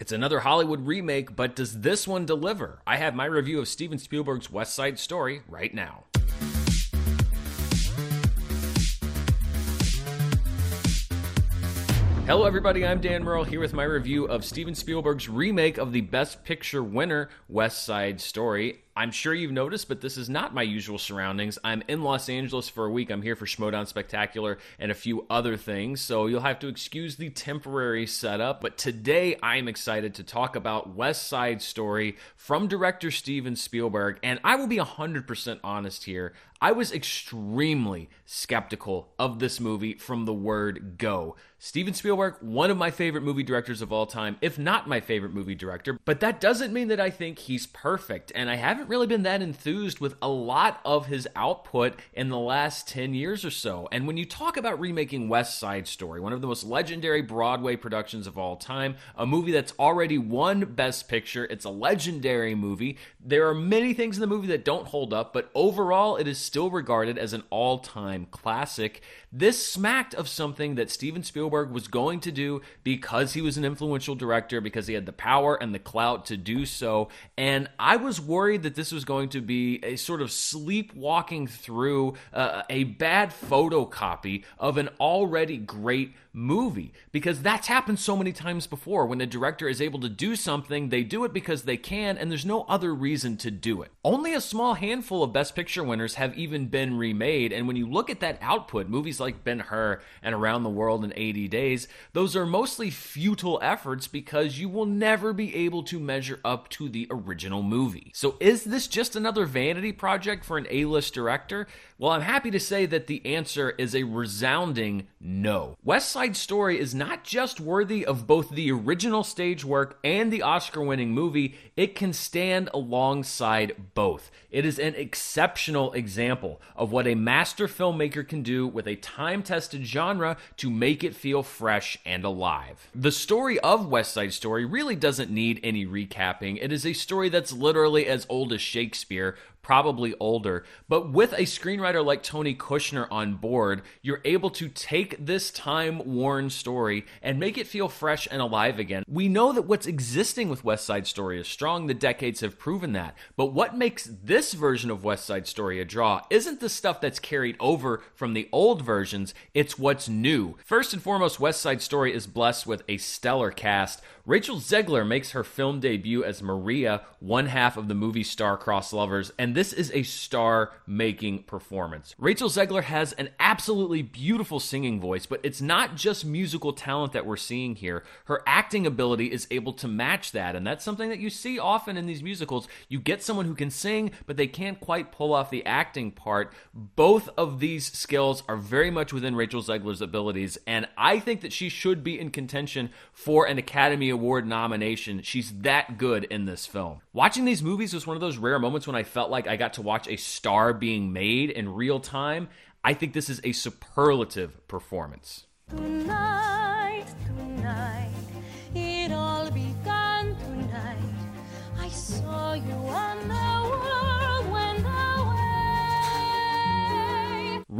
It's another Hollywood remake, but does this one deliver? I have my review of Steven Spielberg's West Side Story right now. Hello, everybody. I'm Dan Murrell here with my review of Steven Spielberg's remake of the Best Picture winner, West Side Story. I'm sure you've noticed, but this is not my usual surroundings. I'm in Los Angeles for a week. I'm here for Schmoedown Spectacular and a few other things, so you'll have to excuse the temporary setup. But today I'm excited to talk about West Side Story from director Steven Spielberg, and I will be 100% honest here. I was extremely skeptical of this movie from the word go. Steven Spielberg, one of my favorite movie directors of all time, if not my favorite movie director, but that doesn't mean that I think he's perfect, and I haven't really been that enthused with a lot of his output in the last 10 years or so. And when you talk about remaking West Side Story, one of the most legendary Broadway productions of all time, a movie that's already won Best Picture, it's a legendary movie. There are many things in the movie that don't hold up, but overall, it is still regarded as an all time classic. This smacked of something that Steven Spielberg was going to do because he was an influential director, because he had the power and the clout to do so. And I was worried that this was going to be a sort of sleepwalking through uh, a bad photocopy of an already great movie because that's happened so many times before. When a director is able to do something, they do it because they can, and there's no other reason to do it. Only a small handful of Best Picture winners have even been remade, and when you look at that output, movies like Ben Hur and Around the World in 80 Days, those are mostly futile efforts because you will never be able to measure up to the original movie. So, is this just another vanity project for an A list director? Well, I'm happy to say that the answer is a resounding no. West Side Story is not just worthy of both the original stage work and the Oscar winning movie, it can stand alongside both. It is an exceptional example of what a master filmmaker can do with a time tested genre to make it feel fresh and alive. The story of West Side Story really doesn't need any recapping. It is a story that's literally as old as Shakespeare, probably older. But with a screenwriter like Tony Kushner on board, you're able to take this time worn story and make it feel fresh and alive again. We know that what's existing with West Side Story is strong, the decades have proven that. But what makes this version of West Side Story a draw isn't the stuff that's carried over from the old versions, it's what's new. First and foremost, West Side Story is blessed with a stellar cast. Rachel Zegler makes her film debut as Maria, one half of the movie Star-Crossed Lovers, and this is a star making performance. Rachel Zegler has an absolutely beautiful singing voice, but it's not just musical talent that we're seeing here. Her acting ability is able to match that, and that's something that you see often in these musicals. You get someone who can sing, but they can't quite pull off the acting part. Both of these skills are very much within Rachel Zegler's abilities, and I think that she should be in contention for an Academy Award nomination. She's that good in this film. Watching these movies was one of those rare moments when I felt like I got to watch a star being made in real time. I think this is a superlative performance.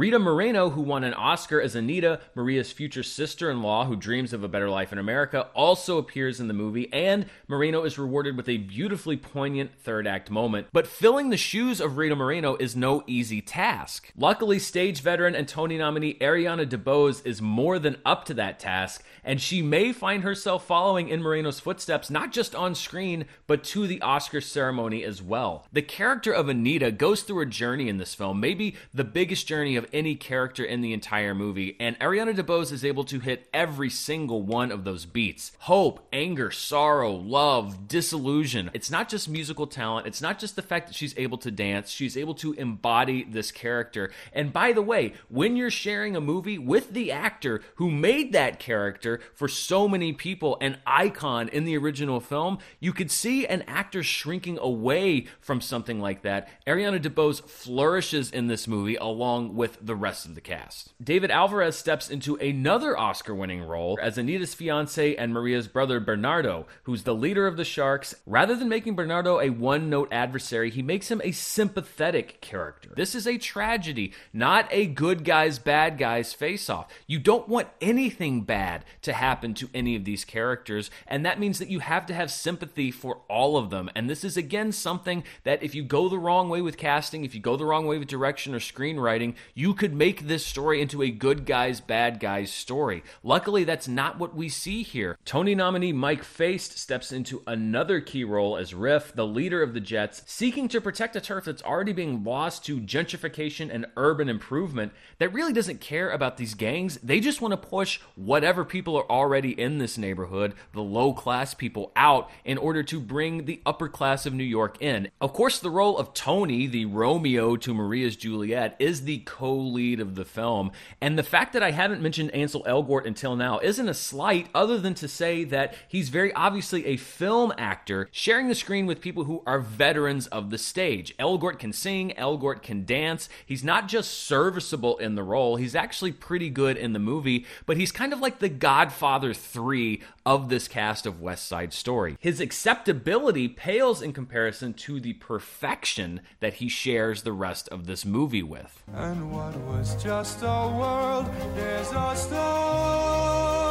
Rita Moreno, who won an Oscar as Anita, Maria's future sister in law who dreams of a better life in America, also appears in the movie, and Moreno is rewarded with a beautifully poignant third act moment. But filling the shoes of Rita Moreno is no easy task. Luckily, stage veteran and Tony nominee Ariana DeBose is more than up to that task, and she may find herself following in Moreno's footsteps, not just on screen, but to the Oscar ceremony as well. The character of Anita goes through a journey in this film, maybe the biggest journey of any character in the entire movie, and Ariana DeBose is able to hit every single one of those beats. Hope, anger, sorrow, love, disillusion. It's not just musical talent, it's not just the fact that she's able to dance, she's able to embody this character. And by the way, when you're sharing a movie with the actor who made that character for so many people, an icon in the original film, you could see an actor shrinking away from something like that. Ariana DeBose flourishes in this movie along with the rest of the cast. David Alvarez steps into another Oscar winning role as Anita's fiance and Maria's brother Bernardo, who's the leader of the Sharks. Rather than making Bernardo a one note adversary, he makes him a sympathetic character. This is a tragedy, not a good guys, bad guys face off. You don't want anything bad to happen to any of these characters, and that means that you have to have sympathy for all of them. And this is again something that if you go the wrong way with casting, if you go the wrong way with direction or screenwriting, you could make this story into a good guys, bad guys story. Luckily, that's not what we see here. Tony nominee Mike Faist steps into another key role as Riff, the leader of the Jets, seeking to protect a turf that's already being lost to gentrification and urban improvement that really doesn't care about these gangs. They just want to push whatever people are already in this neighborhood, the low class people, out in order to bring the upper class of New York in. Of course, the role of Tony, the Romeo to Maria's Juliet, is the co lead of the film. And the fact that I haven't mentioned Ansel Elgort until now isn't a slight, other than to say that he's very obviously a film actor sharing the screen with people who are veterans of the stage. Elgort can sing, Elgort can dance. He's not just serviceable in the role, he's actually pretty good in the movie, but he's kind of like the Godfather 3 of this cast of West Side Story. His acceptability pales in comparison to the perfection that he shares the rest of this movie with. And what was just a world a star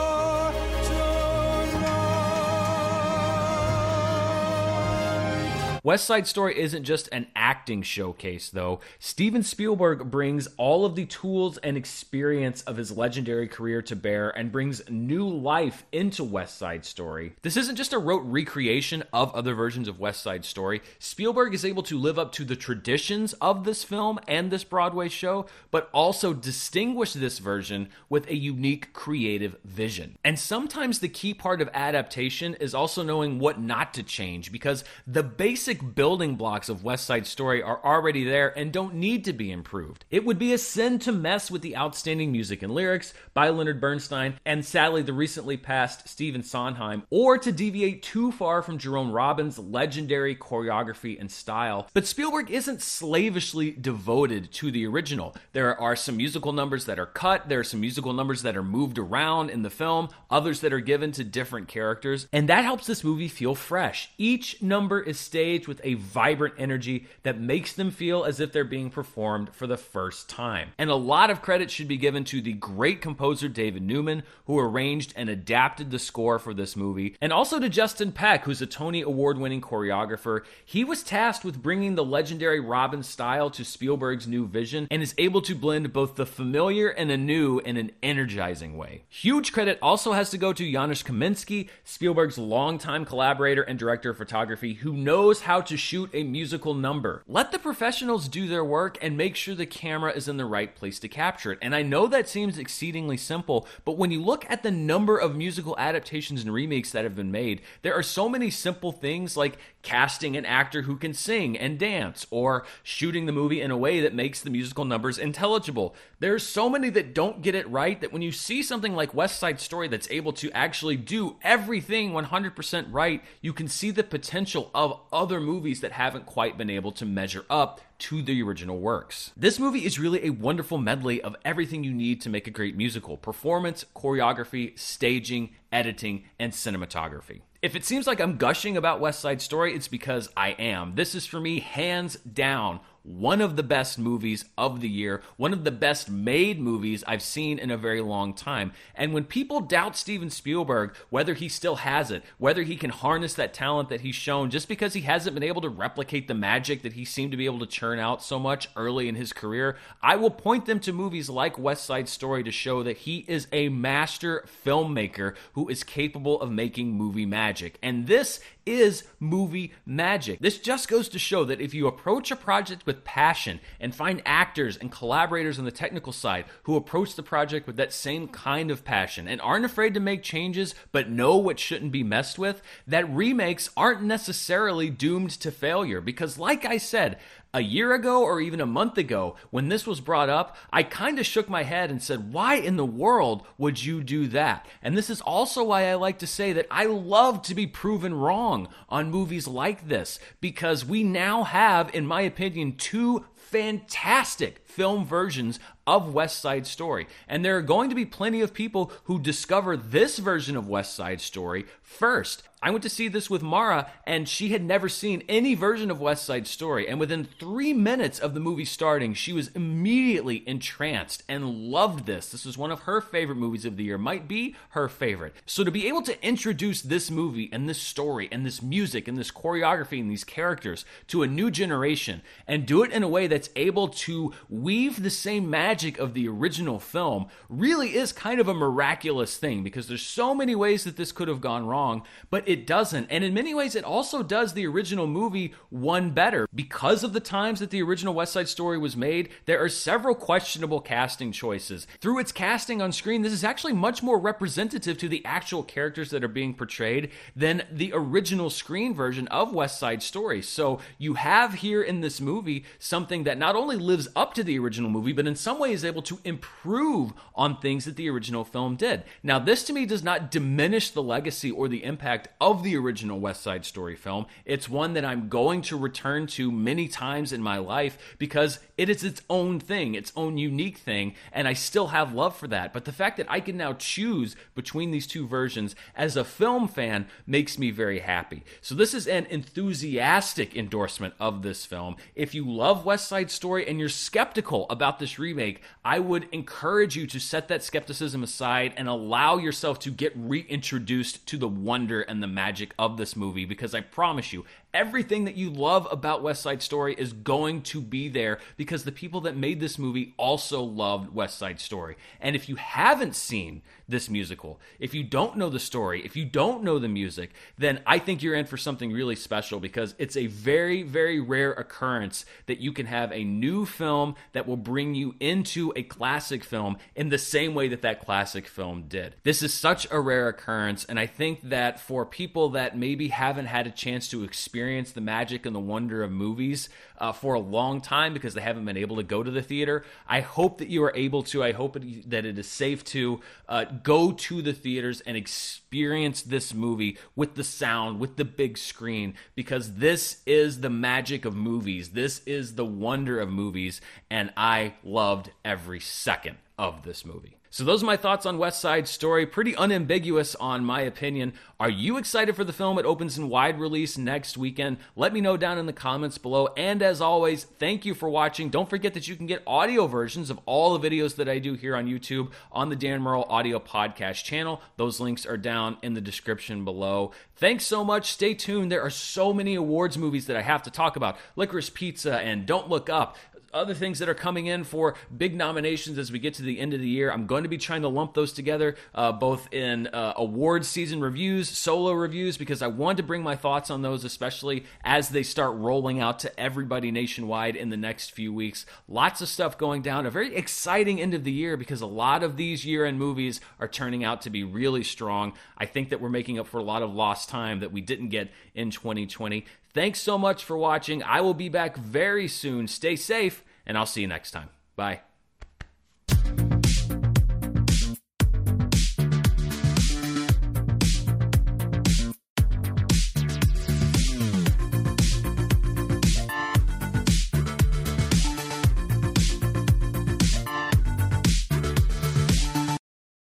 West Side Story isn't just an acting showcase, though. Steven Spielberg brings all of the tools and experience of his legendary career to bear and brings new life into West Side Story. This isn't just a rote recreation of other versions of West Side Story. Spielberg is able to live up to the traditions of this film and this Broadway show, but also distinguish this version with a unique creative vision. And sometimes the key part of adaptation is also knowing what not to change because the basic basic building blocks of West Side Story are already there and don't need to be improved. It would be a sin to mess with the outstanding music and lyrics by Leonard Bernstein and sadly the recently passed Stephen Sondheim, or to deviate too far from Jerome Robbins' legendary choreography and style. But Spielberg isn't slavishly devoted to the original. There are some musical numbers that are cut, there are some musical numbers that are moved around in the film, others that are given to different characters, and that helps this movie feel fresh. Each number is staged with a vibrant energy that makes them feel as if they're being performed for the first time. And a lot of credit should be given to the great composer David Newman, who arranged and adapted the score for this movie, and also to Justin Peck, who's a Tony Award winning choreographer. He was tasked with bringing the legendary Robbins style to Spielberg's new vision and is able to blend both the familiar and the new in an energizing way. Huge credit also has to go to Janusz Kaminski, Spielberg's longtime collaborator and director of photography, who knows how how to shoot a musical number. Let the professionals do their work and make sure the camera is in the right place to capture it. And I know that seems exceedingly simple, but when you look at the number of musical adaptations and remakes that have been made, there are so many simple things like casting an actor who can sing and dance, or shooting the movie in a way that makes the musical numbers intelligible. There's so many that don't get it right that when you see something like West Side Story that's able to actually do everything 100% right, you can see the potential of other movies that haven't quite been able to measure up to the original works. This movie is really a wonderful medley of everything you need to make a great musical performance, choreography, staging, editing, and cinematography. If it seems like I'm gushing about West Side Story, it's because I am. This is for me, hands down, one of the best movies of the year, one of the best made movies I've seen in a very long time. And when people doubt Steven Spielberg, whether he still has it, whether he can harness that talent that he's shown, just because he hasn't been able to replicate the magic that he seemed to be able to churn out so much early in his career, I will point them to movies like West Side Story to show that he is a master filmmaker who is capable of making movie magic. And this is movie magic. This just goes to show that if you approach a project with passion and find actors and collaborators on the technical side who approach the project with that same kind of passion and aren't afraid to make changes but know what shouldn't be messed with, that remakes aren't necessarily doomed to failure. Because, like I said, a year ago or even a month ago, when this was brought up, I kind of shook my head and said, Why in the world would you do that? And this is also why I like to say that I love to be proven wrong on movies like this because we now have, in my opinion, two fantastic film versions of West Side Story. And there are going to be plenty of people who discover this version of West Side Story first. I went to see this with Mara, and she had never seen any version of West Side Story. And within three minutes of the movie starting, she was immediately entranced and loved this. This was one of her favorite movies of the year, might be her favorite. So to be able to introduce this movie and this story and this music and this choreography and these characters to a new generation and do it in a way that's able to weave the same magic of the original film really is kind of a miraculous thing because there's so many ways that this could have gone wrong, but it doesn't. And in many ways, it also does the original movie one better. Because of the times that the original West Side Story was made, there are several questionable casting choices. Through its casting on screen, this is actually much more representative to the actual characters that are being portrayed than the original screen version of West Side Story. So you have here in this movie something that not only lives up to the original movie, but in some way is able to improve on things that the original film did. Now, this to me does not diminish the legacy or the impact of the original West Side Story film. It's one that I'm going to return to many times in my life because it is its own thing, its own unique thing, and I still have love for that. But the fact that I can now choose between these two versions as a film fan makes me very happy. So this is an enthusiastic endorsement of this film. If you love West Side Story and you're skeptical about this remake, I would encourage you to set that skepticism aside and allow yourself to get reintroduced to the wonder and the magic of this movie because I promise you, everything that you love about West Side Story is going to be there because the people that made this movie also loved West Side Story. And if you haven't seen this musical, if you don't know the story, if you don't know the music, then I think you're in for something really special because it's a very, very rare occurrence that you can have a new film that will bring you into a classic film in the same way that that classic film did. This is such a rare occurrence, and I think that for people that maybe haven't had a chance to experience experience the magic and the wonder of movies uh, for a long time because they haven't been able to go to the theater. I hope that you are able to. I hope that it is safe to uh, go to the theaters and experience this movie with the sound, with the big screen, because this is the magic of movies. This is the wonder of movies, and I loved every second of this movie. So those are my thoughts on West Side Story. Pretty unambiguous on my opinion. Are you excited for the film? It opens in wide release next weekend. Let me know down in the comments below. And as always, thank you for watching. Don't forget that you can get audio versions of all the videos that I do here on YouTube on the Dan Murrell Audio Podcast channel. Those links are down in the description below. Thanks so much. Stay tuned. There are so many awards movies that I have to talk about. Licorice Pizza and Don't Look Up other things that are coming in for big nominations as we get to the end of the year. I'm going to be trying to lump those together, uh, both in uh, awards season reviews, solo reviews, because I want to bring my thoughts on those, especially as they start rolling out to everybody nationwide in the next few weeks. Lots of stuff going down. A very exciting end of the year because a lot of these year end movies are turning out to be really strong. I think that we're making up for a lot of lost time that we didn't get in 2020. Thanks so much for watching. I will be back very soon. Stay safe, and I'll see you next time. Bye.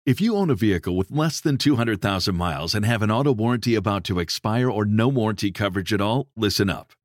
If you own a vehicle with less than 200,000 miles and have an auto warranty about to expire or no warranty coverage at all, listen up.